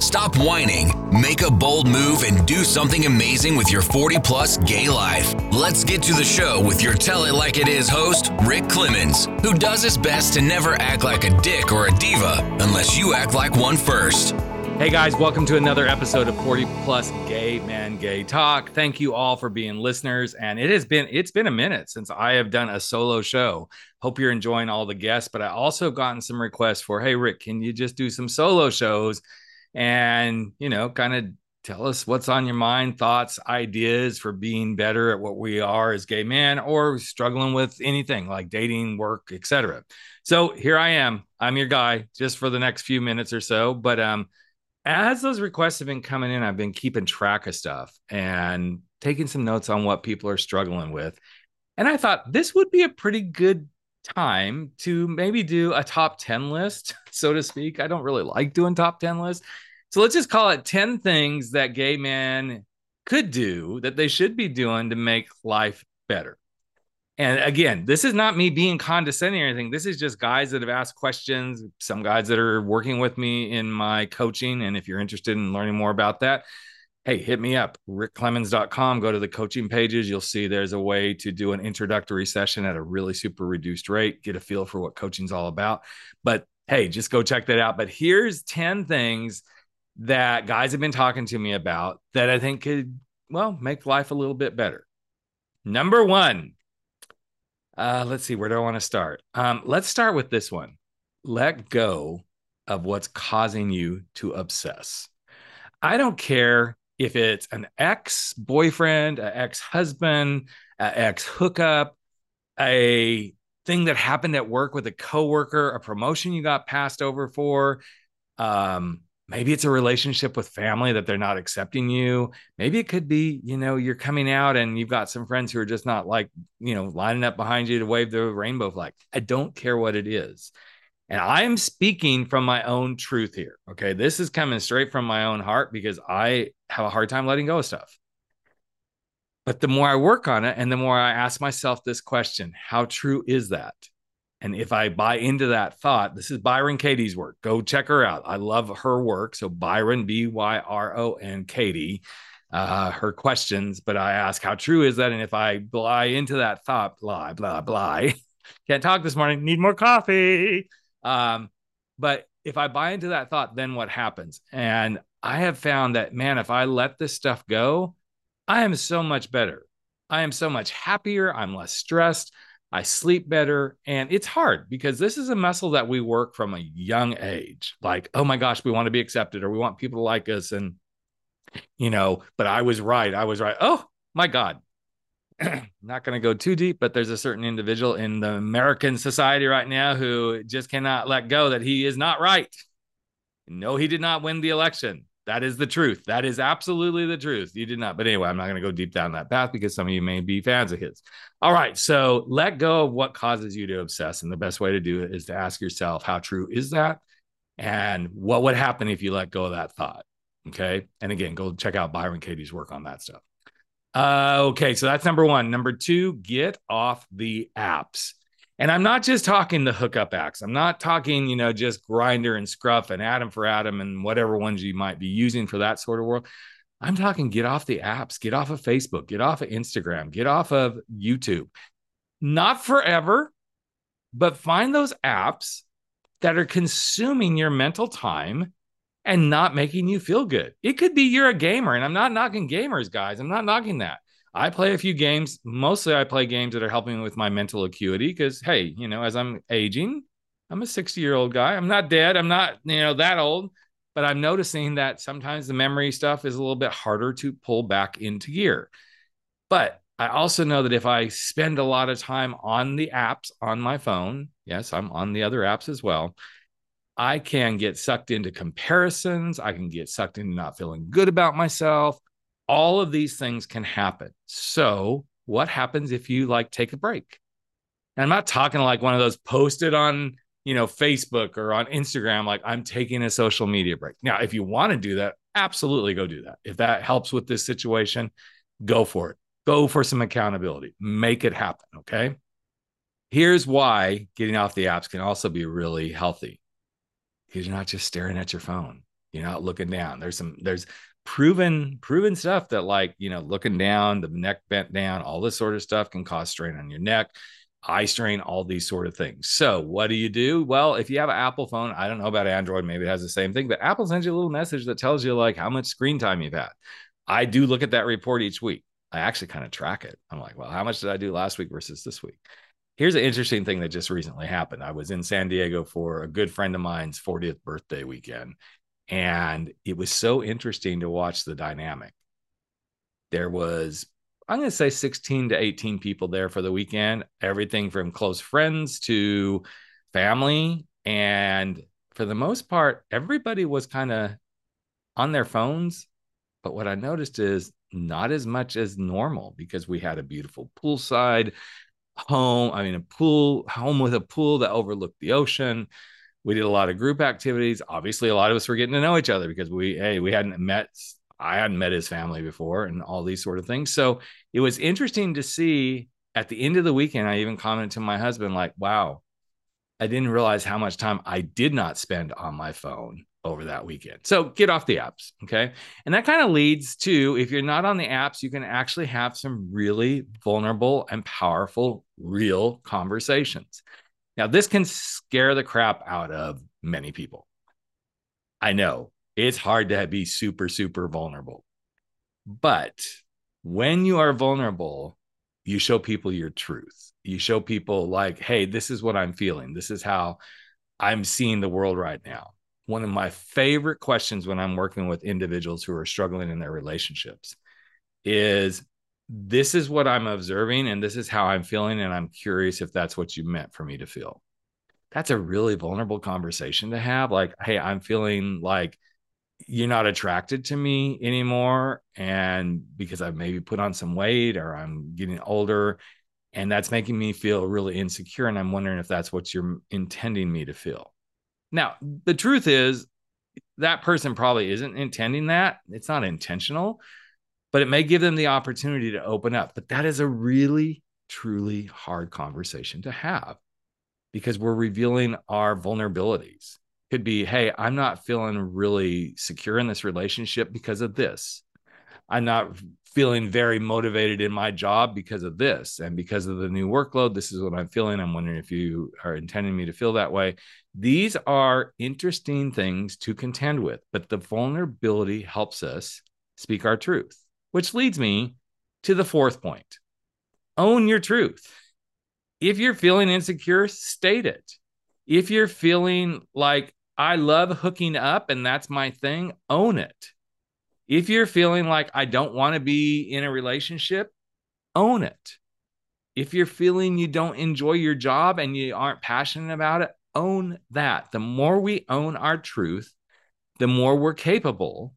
stop whining, make a bold move, and do something amazing with your 40 plus gay life. Let's get to the show with your Tell It Like It Is host, Rick Clemons, who does his best to never act like a dick or a diva unless you act like one first. Hey guys, welcome to another episode of 40 Plus Gay Man Gay Talk. Thank you all for being listeners. And it has been it's been a minute since I have done a solo show. Hope you're enjoying all the guests, but I also have gotten some requests for, hey Rick, can you just do some solo shows and you know, kind of tell us what's on your mind, thoughts, ideas for being better at what we are as gay men or struggling with anything like dating, work, etc. So here I am. I'm your guy just for the next few minutes or so. But um as those requests have been coming in, I've been keeping track of stuff and taking some notes on what people are struggling with. And I thought this would be a pretty good time to maybe do a top 10 list, so to speak. I don't really like doing top 10 lists. So let's just call it 10 things that gay men could do that they should be doing to make life better. And again, this is not me being condescending or anything. This is just guys that have asked questions, some guys that are working with me in my coaching. And if you're interested in learning more about that, hey, hit me up, rickclemons.com. Go to the coaching pages. You'll see there's a way to do an introductory session at a really super reduced rate, get a feel for what coaching's all about. But hey, just go check that out. But here's 10 things that guys have been talking to me about that I think could, well, make life a little bit better. Number one, uh, let's see, where do I want to start? Um, let's start with this one. Let go of what's causing you to obsess. I don't care if it's an ex boyfriend, an ex husband, an ex hookup, a thing that happened at work with a coworker, a promotion you got passed over for, um, maybe it's a relationship with family that they're not accepting you. Maybe it could be you know you're coming out and you've got some friends who are just not like you know lining up behind you to wave the rainbow flag. I don't care what it is. And i am speaking from my own truth here okay? This is coming straight from my own heart because i have a hard time letting go of stuff. But the more i work on it and the more i ask myself this question how true is that and if I buy into that thought, this is Byron Katie's work. Go check her out. I love her work. So Byron, B Y R O N Katie, uh, her questions. But I ask, how true is that? And if I buy into that thought, blah, blah, blah, can't talk this morning, need more coffee. Um, but if I buy into that thought, then what happens? And I have found that, man, if I let this stuff go, I am so much better. I am so much happier. I'm less stressed. I sleep better. And it's hard because this is a muscle that we work from a young age. Like, oh my gosh, we want to be accepted or we want people to like us. And, you know, but I was right. I was right. Oh my God. Not going to go too deep, but there's a certain individual in the American society right now who just cannot let go that he is not right. No, he did not win the election. That is the truth. That is absolutely the truth. You did not. But anyway, I'm not going to go deep down that path because some of you may be fans of his. All right. So let go of what causes you to obsess. And the best way to do it is to ask yourself, how true is that? And what would happen if you let go of that thought? Okay. And again, go check out Byron Katie's work on that stuff. Uh, okay. So that's number one. Number two, get off the apps. And I'm not just talking the hookup acts. I'm not talking, you know, just Grindr and scruff and Adam for Adam and whatever ones you might be using for that sort of world. I'm talking get off the apps, get off of Facebook, get off of Instagram, get off of YouTube. Not forever, but find those apps that are consuming your mental time and not making you feel good. It could be you're a gamer, and I'm not knocking gamers, guys. I'm not knocking that. I play a few games. Mostly, I play games that are helping with my mental acuity because, hey, you know, as I'm aging, I'm a 60 year old guy. I'm not dead. I'm not, you know, that old, but I'm noticing that sometimes the memory stuff is a little bit harder to pull back into gear. But I also know that if I spend a lot of time on the apps on my phone, yes, I'm on the other apps as well. I can get sucked into comparisons. I can get sucked into not feeling good about myself all of these things can happen. So, what happens if you like take a break? And I'm not talking like one of those posted on you know, Facebook or on Instagram, like I'm taking a social media break. Now, if you want to do that, absolutely go do that. If that helps with this situation, go for it. Go for some accountability. Make it happen. Okay. Here's why getting off the apps can also be really healthy because you're not just staring at your phone. You're not looking down. There's some, there's proven, proven stuff that, like, you know, looking down, the neck bent down, all this sort of stuff can cause strain on your neck eye strain, all these sort of things. So, what do you do? Well, if you have an Apple phone, I don't know about Android, maybe it has the same thing, but Apple sends you a little message that tells you like how much screen time you've had. I do look at that report each week. I actually kind of track it. I'm like, well, how much did I do last week versus this week? Here's an interesting thing that just recently happened. I was in San Diego for a good friend of mine's 40th birthday weekend, and it was so interesting to watch the dynamic. There was I'm going to say 16 to 18 people there for the weekend, everything from close friends to family. And for the most part, everybody was kind of on their phones. But what I noticed is not as much as normal because we had a beautiful poolside home. I mean, a pool home with a pool that overlooked the ocean. We did a lot of group activities. Obviously, a lot of us were getting to know each other because we, hey, we hadn't met I hadn't met his family before and all these sort of things. So it was interesting to see at the end of the weekend. I even commented to my husband, like, wow, I didn't realize how much time I did not spend on my phone over that weekend. So get off the apps. Okay. And that kind of leads to if you're not on the apps, you can actually have some really vulnerable and powerful, real conversations. Now, this can scare the crap out of many people. I know it's hard to be super, super vulnerable. But when you are vulnerable, you show people your truth. You show people, like, hey, this is what I'm feeling. This is how I'm seeing the world right now. One of my favorite questions when I'm working with individuals who are struggling in their relationships is this is what I'm observing and this is how I'm feeling. And I'm curious if that's what you meant for me to feel. That's a really vulnerable conversation to have. Like, hey, I'm feeling like you're not attracted to me anymore and because i've maybe put on some weight or i'm getting older and that's making me feel really insecure and i'm wondering if that's what you're intending me to feel now the truth is that person probably isn't intending that it's not intentional but it may give them the opportunity to open up. But that is a really truly hard conversation to have because we're revealing our vulnerabilities. Could be hey i'm not feeling really secure in this relationship because of this. I'm not feeling very motivated in my job because of this and because of the new workload. This is what i'm feeling. I'm wondering if you are intending me to feel that way. These are interesting things to contend with but the vulnerability helps us speak our truth which leads me to the fourth point own your truth if you're feeling insecure state it if you're feeling like I love hooking up and that's my thing, own it. If you're feeling like I don't want to be in a relationship, own it. If you're feeling you don't enjoy your job and you aren't passionate about it, own that. The more we own our truth, the more we're capable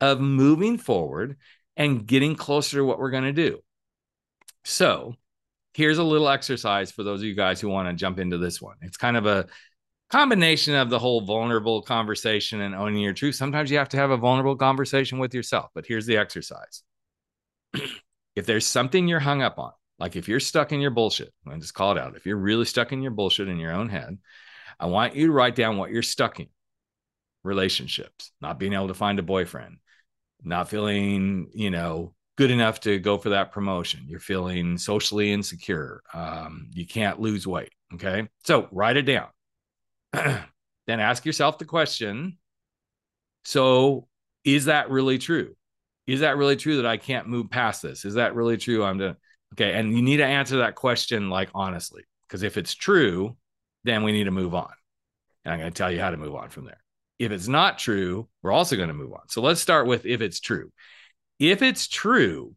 of moving forward and getting closer to what we're going to do. So, here's a little exercise for those of you guys who want to jump into this one. It's kind of a combination of the whole vulnerable conversation and owning your truth. Sometimes you have to have a vulnerable conversation with yourself. But here's the exercise if there's something you're hung up on, like if you're stuck in your bullshit, I just call it out. If you're really stuck in your bullshit in your own head, I want you to write down what you're stuck in relationships, not being able to find a boyfriend, not feeling, you know, good enough to go for that promotion. You're feeling socially insecure. Um, you can't lose weight. Okay. So write it down. then ask yourself the question so is that really true is that really true that i can't move past this is that really true i'm doing okay and you need to answer that question like honestly because if it's true then we need to move on and i'm going to tell you how to move on from there if it's not true we're also going to move on so let's start with if it's true if it's true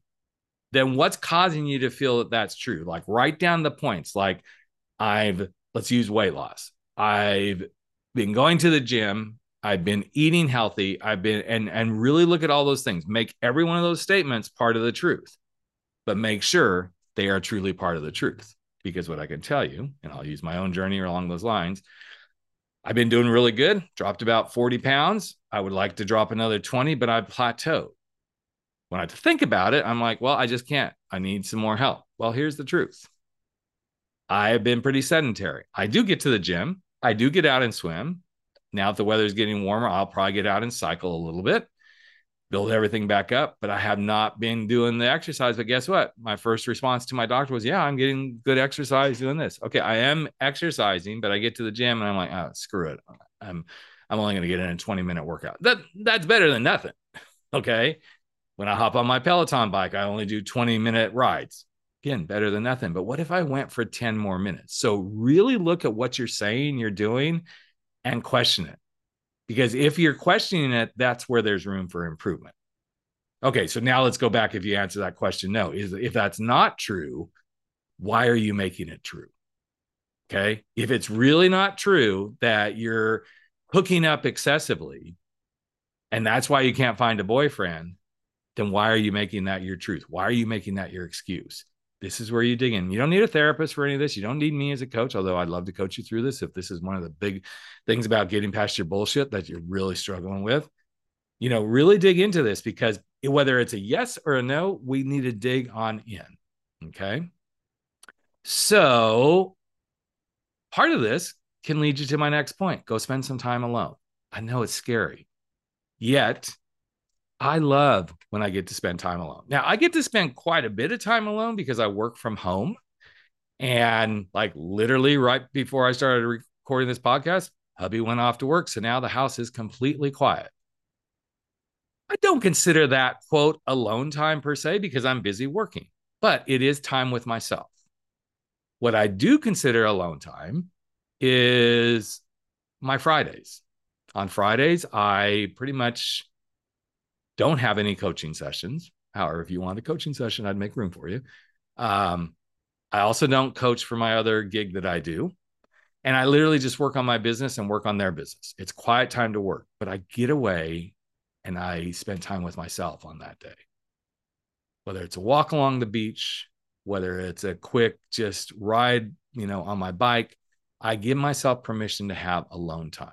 then what's causing you to feel that that's true like write down the points like i've let's use weight loss I've been going to the gym. I've been eating healthy. I've been and and really look at all those things. Make every one of those statements part of the truth, but make sure they are truly part of the truth. Because what I can tell you, and I'll use my own journey along those lines, I've been doing really good, dropped about 40 pounds. I would like to drop another 20, but I've plateaued. When I think about it, I'm like, well, I just can't. I need some more help. Well, here's the truth I have been pretty sedentary. I do get to the gym, I do get out and swim. Now, if the weather is getting warmer, I'll probably get out and cycle a little bit, build everything back up. But I have not been doing the exercise. But guess what? My first response to my doctor was, Yeah, I'm getting good exercise doing this. Okay, I am exercising, but I get to the gym and I'm like, Oh, screw it. I'm I'm only going to get in a 20 minute workout. That that's better than nothing. Okay. When I hop on my Peloton bike, I only do 20 minute rides. Again, better than nothing. But what if I went for 10 more minutes? So really look at what you're saying you're doing and question it. Because if you're questioning it, that's where there's room for improvement. Okay, so now let's go back if you answer that question no. Is if that's not true, why are you making it true? Okay? If it's really not true that you're hooking up excessively and that's why you can't find a boyfriend, then why are you making that your truth? Why are you making that your excuse? This is where you dig in. You don't need a therapist for any of this. You don't need me as a coach, although I'd love to coach you through this if this is one of the big things about getting past your bullshit that you're really struggling with. You know, really dig into this because whether it's a yes or a no, we need to dig on in. Okay. So part of this can lead you to my next point go spend some time alone. I know it's scary, yet I love when I get to spend time alone. Now, I get to spend quite a bit of time alone because I work from home. And like literally right before I started recording this podcast, hubby went off to work. So now the house is completely quiet. I don't consider that quote alone time per se because I'm busy working, but it is time with myself. What I do consider alone time is my Fridays. On Fridays, I pretty much don't have any coaching sessions. However, if you want a coaching session, I'd make room for you. Um, I also don't coach for my other gig that I do. And I literally just work on my business and work on their business. It's quiet time to work, but I get away and I spend time with myself on that day. Whether it's a walk along the beach, whether it's a quick just ride, you know, on my bike, I give myself permission to have alone time.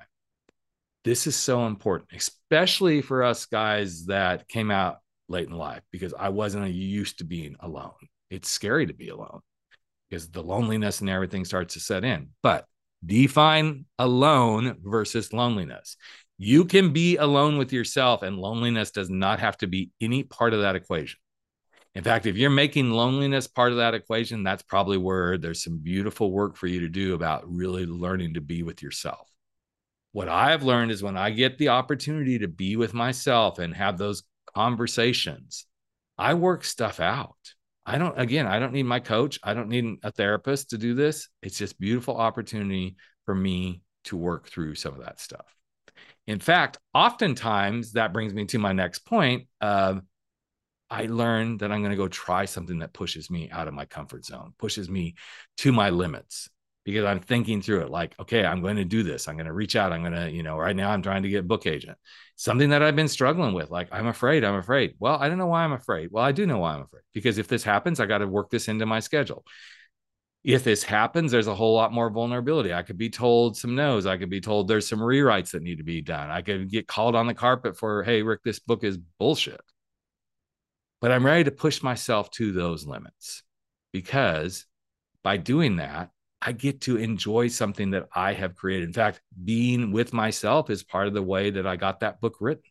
This is so important, especially for us guys that came out late in life because I wasn't used to being alone. It's scary to be alone because the loneliness and everything starts to set in. But define alone versus loneliness. You can be alone with yourself, and loneliness does not have to be any part of that equation. In fact, if you're making loneliness part of that equation, that's probably where there's some beautiful work for you to do about really learning to be with yourself what I've learned is when I get the opportunity to be with myself and have those conversations, I work stuff out. I don't, again, I don't need my coach. I don't need a therapist to do this. It's just beautiful opportunity for me to work through some of that stuff. In fact, oftentimes that brings me to my next point of I learn that I'm going to go try something that pushes me out of my comfort zone, pushes me to my limits because I'm thinking through it like, okay, I'm going to do this. I'm going to reach out. I'm going to, you know, right now I'm trying to get book agent. Something that I've been struggling with. Like, I'm afraid, I'm afraid. Well, I don't know why I'm afraid. Well, I do know why I'm afraid because if this happens, I got to work this into my schedule. If this happens, there's a whole lot more vulnerability. I could be told some no's. I could be told there's some rewrites that need to be done. I could get called on the carpet for, hey, Rick, this book is bullshit. But I'm ready to push myself to those limits because by doing that, I get to enjoy something that I have created. In fact, being with myself is part of the way that I got that book written.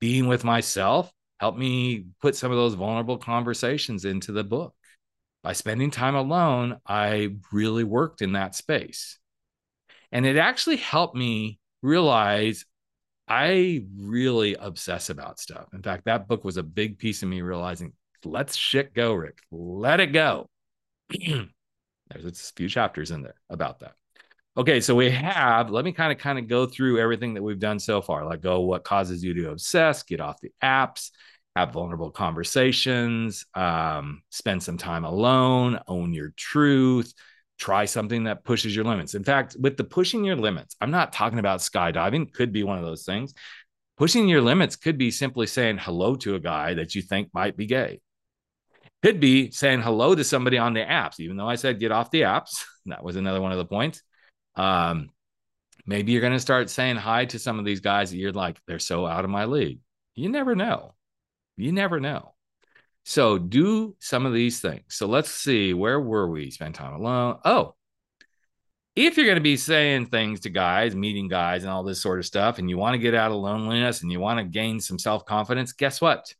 Being with myself helped me put some of those vulnerable conversations into the book. By spending time alone, I really worked in that space. And it actually helped me realize I really obsess about stuff. In fact, that book was a big piece of me realizing, let's shit go, Rick. Let it go. There's a few chapters in there about that. Okay, so we have, let me kind of kind of go through everything that we've done so far. Like go what causes you to obsess, get off the apps, have vulnerable conversations, um, spend some time alone, own your truth, try something that pushes your limits. In fact, with the pushing your limits, I'm not talking about skydiving, could be one of those things. Pushing your limits could be simply saying hello to a guy that you think might be gay could be saying hello to somebody on the apps, even though I said get off the apps. That was another one of the points. Um, Maybe you're going to start saying hi to some of these guys that you're like, they're so out of my league. You never know. You never know. So do some of these things. So let's see, where were we? Spend time alone. Oh, if you're going to be saying things to guys, meeting guys, and all this sort of stuff, and you want to get out of loneliness and you want to gain some self confidence, guess what?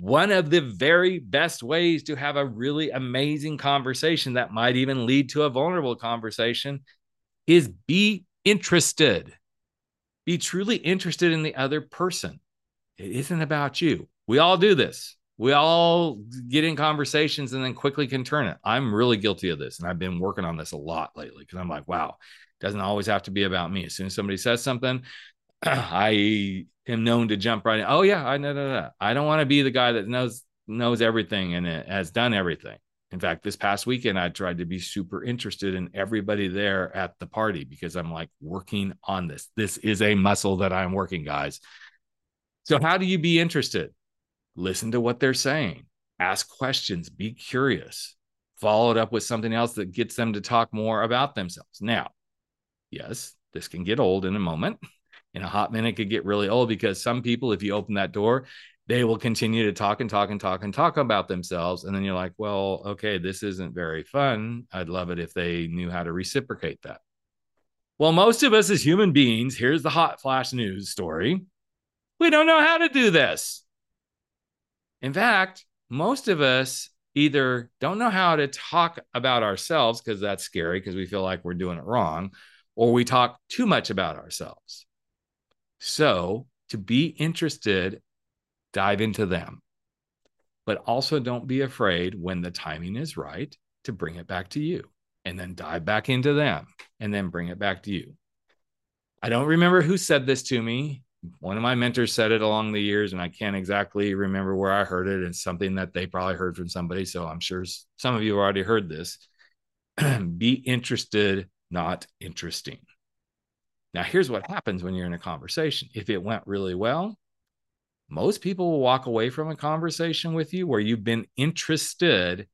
One of the very best ways to have a really amazing conversation that might even lead to a vulnerable conversation is be interested. Be truly interested in the other person. It isn't about you. We all do this. We all get in conversations and then quickly can turn it. I'm really guilty of this. And I've been working on this a lot lately because I'm like, wow, it doesn't always have to be about me. As soon as somebody says something, I am known to jump right in. Oh, yeah, I know, no, no. I don't want to be the guy that knows knows everything and has done everything. In fact, this past weekend, I tried to be super interested in everybody there at the party because I'm like working on this. This is a muscle that I'm working, guys. So, how do you be interested? Listen to what they're saying, ask questions, be curious, follow it up with something else that gets them to talk more about themselves. Now, yes, this can get old in a moment. In a hot minute, could get really old because some people, if you open that door, they will continue to talk and talk and talk and talk about themselves. And then you're like, well, okay, this isn't very fun. I'd love it if they knew how to reciprocate that. Well, most of us as human beings, here's the hot flash news story. We don't know how to do this. In fact, most of us either don't know how to talk about ourselves because that's scary because we feel like we're doing it wrong, or we talk too much about ourselves. So, to be interested dive into them. But also don't be afraid when the timing is right to bring it back to you and then dive back into them and then bring it back to you. I don't remember who said this to me. One of my mentors said it along the years, and I can't exactly remember where I heard it. It's something that they probably heard from somebody. So I'm sure some of you already heard this. be interested, not interesting. Now, here's what happens when you're in a conversation. If it went really well, most people will walk away from a conversation with you where you've been interested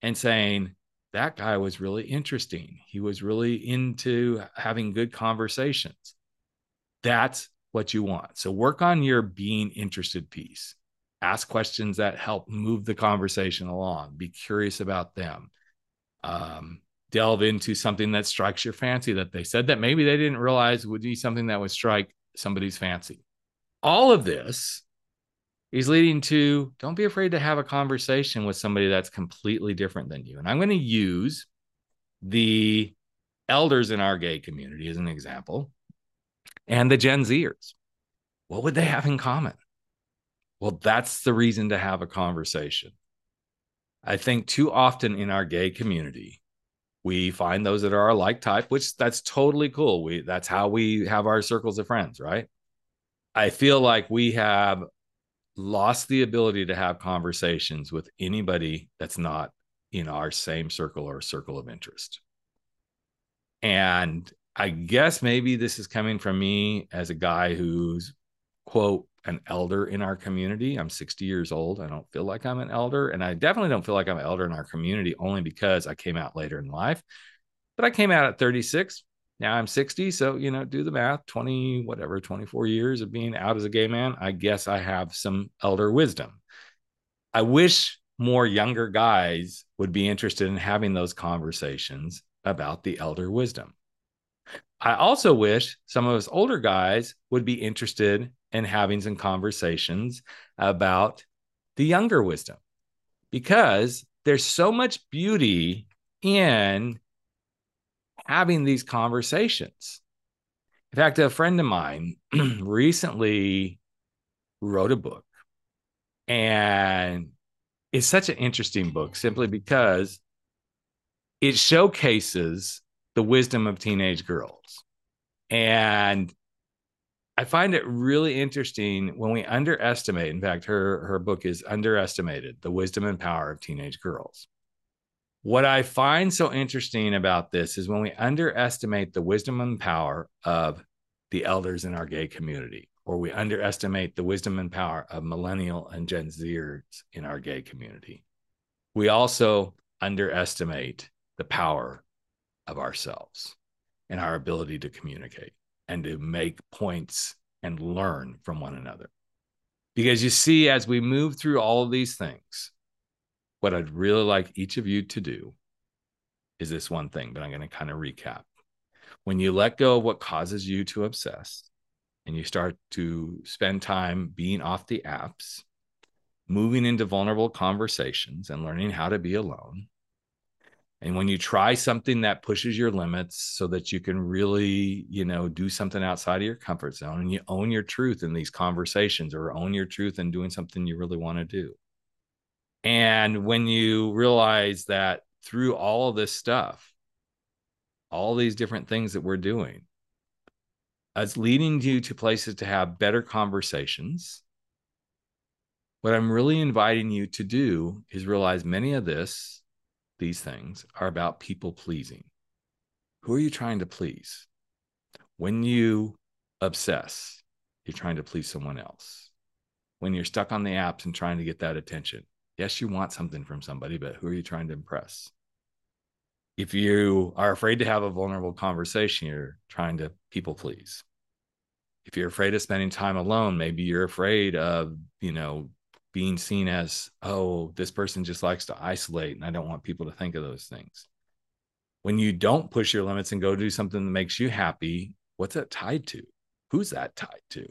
and saying, that guy was really interesting. He was really into having good conversations. That's what you want. So work on your being interested piece. Ask questions that help move the conversation along. Be curious about them. Um, delve into something that strikes your fancy that they said that maybe they didn't realize would be something that would strike somebody's fancy. All of this is leading to don't be afraid to have a conversation with somebody that's completely different than you. And I'm going to use the elders in our gay community as an example and the Gen Zers. What would they have in common? Well, that's the reason to have a conversation. I think too often in our gay community, we find those that are our like type, which that's totally cool. We that's how we have our circles of friends, right? I feel like we have lost the ability to have conversations with anybody that's not in our same circle or circle of interest. And I guess maybe this is coming from me as a guy who's, quote, an elder in our community. I'm 60 years old. I don't feel like I'm an elder. And I definitely don't feel like I'm an elder in our community only because I came out later in life. But I came out at 36 now I'm 60, so you know, do the math 20, whatever, 24 years of being out as a gay man. I guess I have some elder wisdom. I wish more younger guys would be interested in having those conversations about the elder wisdom. I also wish some of us older guys would be interested in having some conversations about the younger wisdom because there's so much beauty in having these conversations. In fact, a friend of mine recently wrote a book, and it's such an interesting book simply because it showcases the wisdom of teenage girls. And I find it really interesting when we underestimate, in fact, her, her book is underestimated the wisdom and power of teenage girls. What I find so interesting about this is when we underestimate the wisdom and power of the elders in our gay community, or we underestimate the wisdom and power of millennial and Gen Zers in our gay community, we also underestimate the power of ourselves. and our ability to communicate and to make points and learn from one another. Because you see, as we move through all of these things, what I'd really like each of you to do is this one thing, but I'm going to kind of recap. When you let go of what causes you to obsess and you start to spend time being off the apps, moving into vulnerable conversations and learning how to be alone. And when you try something that pushes your limits so that you can really, you know, do something outside of your comfort zone and you own your truth in these conversations or own your truth in doing something you really want to do. And when you realize that through all of this stuff, all these different things that we're doing, it's leading you to places to have better conversations. What I'm really inviting you to do is realize many of this, these things are about people pleasing. Who are you trying to please? When you obsess, you're trying to please someone else. When you're stuck on the apps and trying to get that attention, yes, you want something from somebody, but who are you trying to impress? If you are afraid to have a vulnerable conversation, you're trying to people please. If you're afraid of spending time alone, maybe you're afraid of, you know, being seen as, oh, this person just likes to isolate and I don't want people to think of those things. When you don't push your limits and go do something that makes you happy, what's that tied to? Who's that tied to?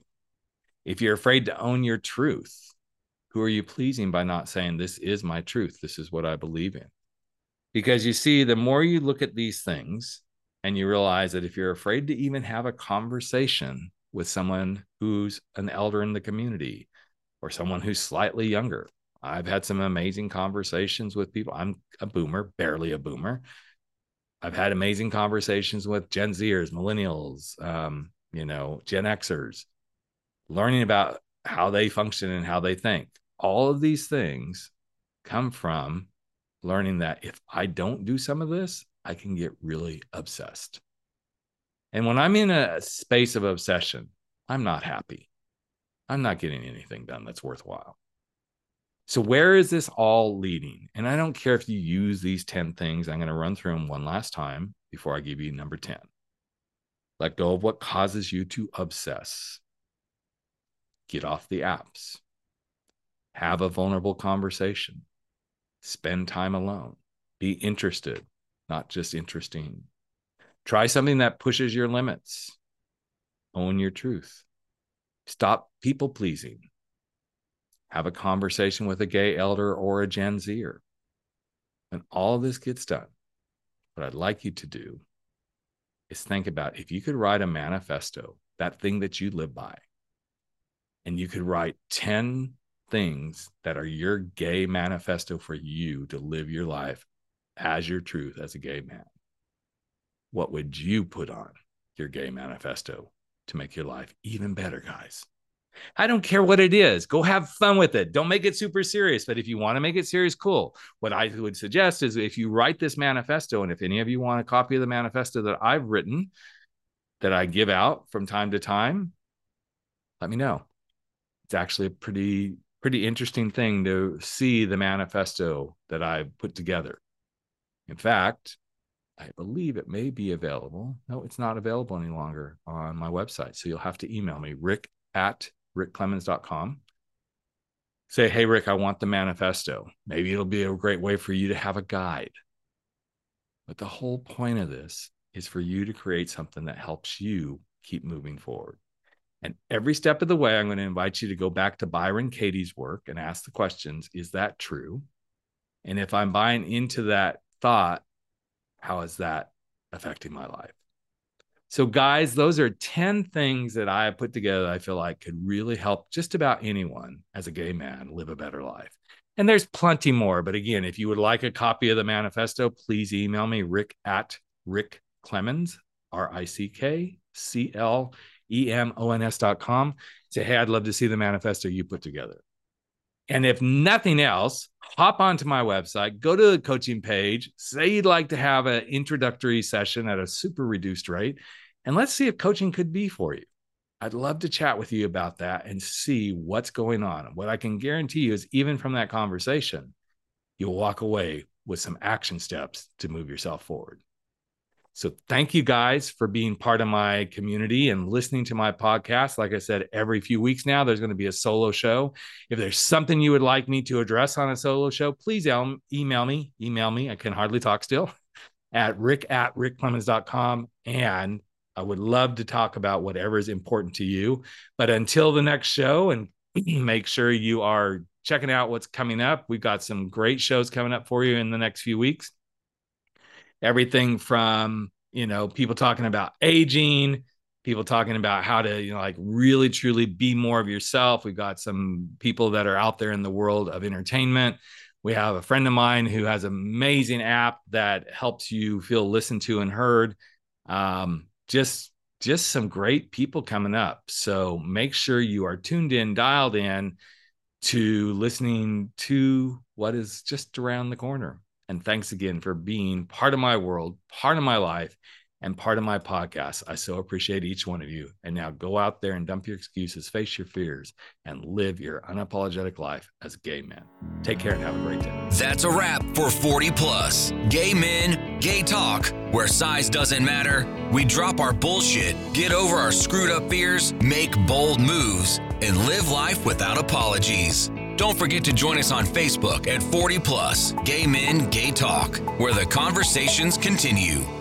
If you're afraid to own your truth, who are you pleasing by not saying, This is my truth? This is what I believe in? Because you see, the more you look at these things and you realize that if you're afraid to even have a conversation with someone who's an elder in the community or someone who's slightly younger, I've had some amazing conversations with people. I'm a boomer, barely a boomer. I've had amazing conversations with Gen Zers, millennials, um, you know, Gen Xers, learning about how they function and how they think all of these things come from learning that if I don't do some of this, I can get really obsessed. And when I'm in a space of obsession, I'm not happy. I'm not getting anything done that's worthwhile. So, where is this all leading? And I don't care if you use these 10 things, I'm going to run through them one last time before I give you number 10. Let go of what causes you to obsess. Get off the apps have a vulnerable conversation, spend time alone, be interested, not just interesting. Try something that pushes your limits, own your truth, stop people pleasing, have a conversation with a gay elder or a Gen Zer. When all this gets done, what I'd like you to do is think about if you could write a manifesto, that thing that you live by, and you could write 10 things that are your gay manifesto for you to live your life as your truth as a gay man, what would you put on your gay manifesto to make your life even better, guys? I don't care what it is. Go have fun with it. Don't make it super serious. But if you want to make it serious, cool. What I would suggest is if you write this manifesto, and if any of you want a copy of the manifesto that I've written that I give out from time to time, let me know. It's actually a pretty pretty interesting thing to see the manifesto that I've put together. In fact, I believe it may be available. No, it's not available any longer on my website. So you'll have to email me, rick at rickclemons.com. Say, hey, Rick, I want the manifesto. Maybe it'll be a great way for you to have a guide. But the whole point of this is for you to create something that helps you keep moving forward. And every step of the way, I'm going to invite you to go back to Byron Katie's work and ask the questions Is that true? And if I'm buying into that thought, how is that affecting my life? So, guys, those are 10 things that I put together I feel like could really help just about anyone as a gay man live a better life. And there's plenty more. But again, if you would like a copy of the manifesto, please email me, rick at Rick Clemons, R I C K C L E-M-O-N-S.com. Say, hey, I'd love to see the manifesto you put together. And if nothing else, hop onto my website, go to the coaching page, say you'd like to have an introductory session at a super reduced rate, and let's see if coaching could be for you. I'd love to chat with you about that and see what's going on. What I can guarantee you is, even from that conversation, you'll walk away with some action steps to move yourself forward. So thank you guys for being part of my community and listening to my podcast. Like I said, every few weeks now, there's going to be a solo show. If there's something you would like me to address on a solo show, please email me. Email me. I can hardly talk still at rick at rickclemons.com. And I would love to talk about whatever is important to you. But until the next show, and make sure you are checking out what's coming up. We've got some great shows coming up for you in the next few weeks everything from you know people talking about aging people talking about how to you know like really truly be more of yourself. We've got some people that are out there in the world of entertainment. We have a friend of mine who has an amazing app that helps you feel listened to and heard. Um, just just some great people coming up. So make sure you are tuned in dialed in to listening to what is just around the corner and thanks again for being part of my world, part of my life, and part of my podcast. I so appreciate each one of you. And now go out there and dump your excuses, face your fears, and live your unapologetic life as a gay man. Take care and have a great day. That's a wrap for 40 Plus. Gay men, gay talk, where size doesn't matter. We drop our bullshit, get over our screwed up fears, make bold moves, and live life without apologies. Don't forget to join us on Facebook at 40 Plus Gay Men, Gay Talk, where the conversations continue.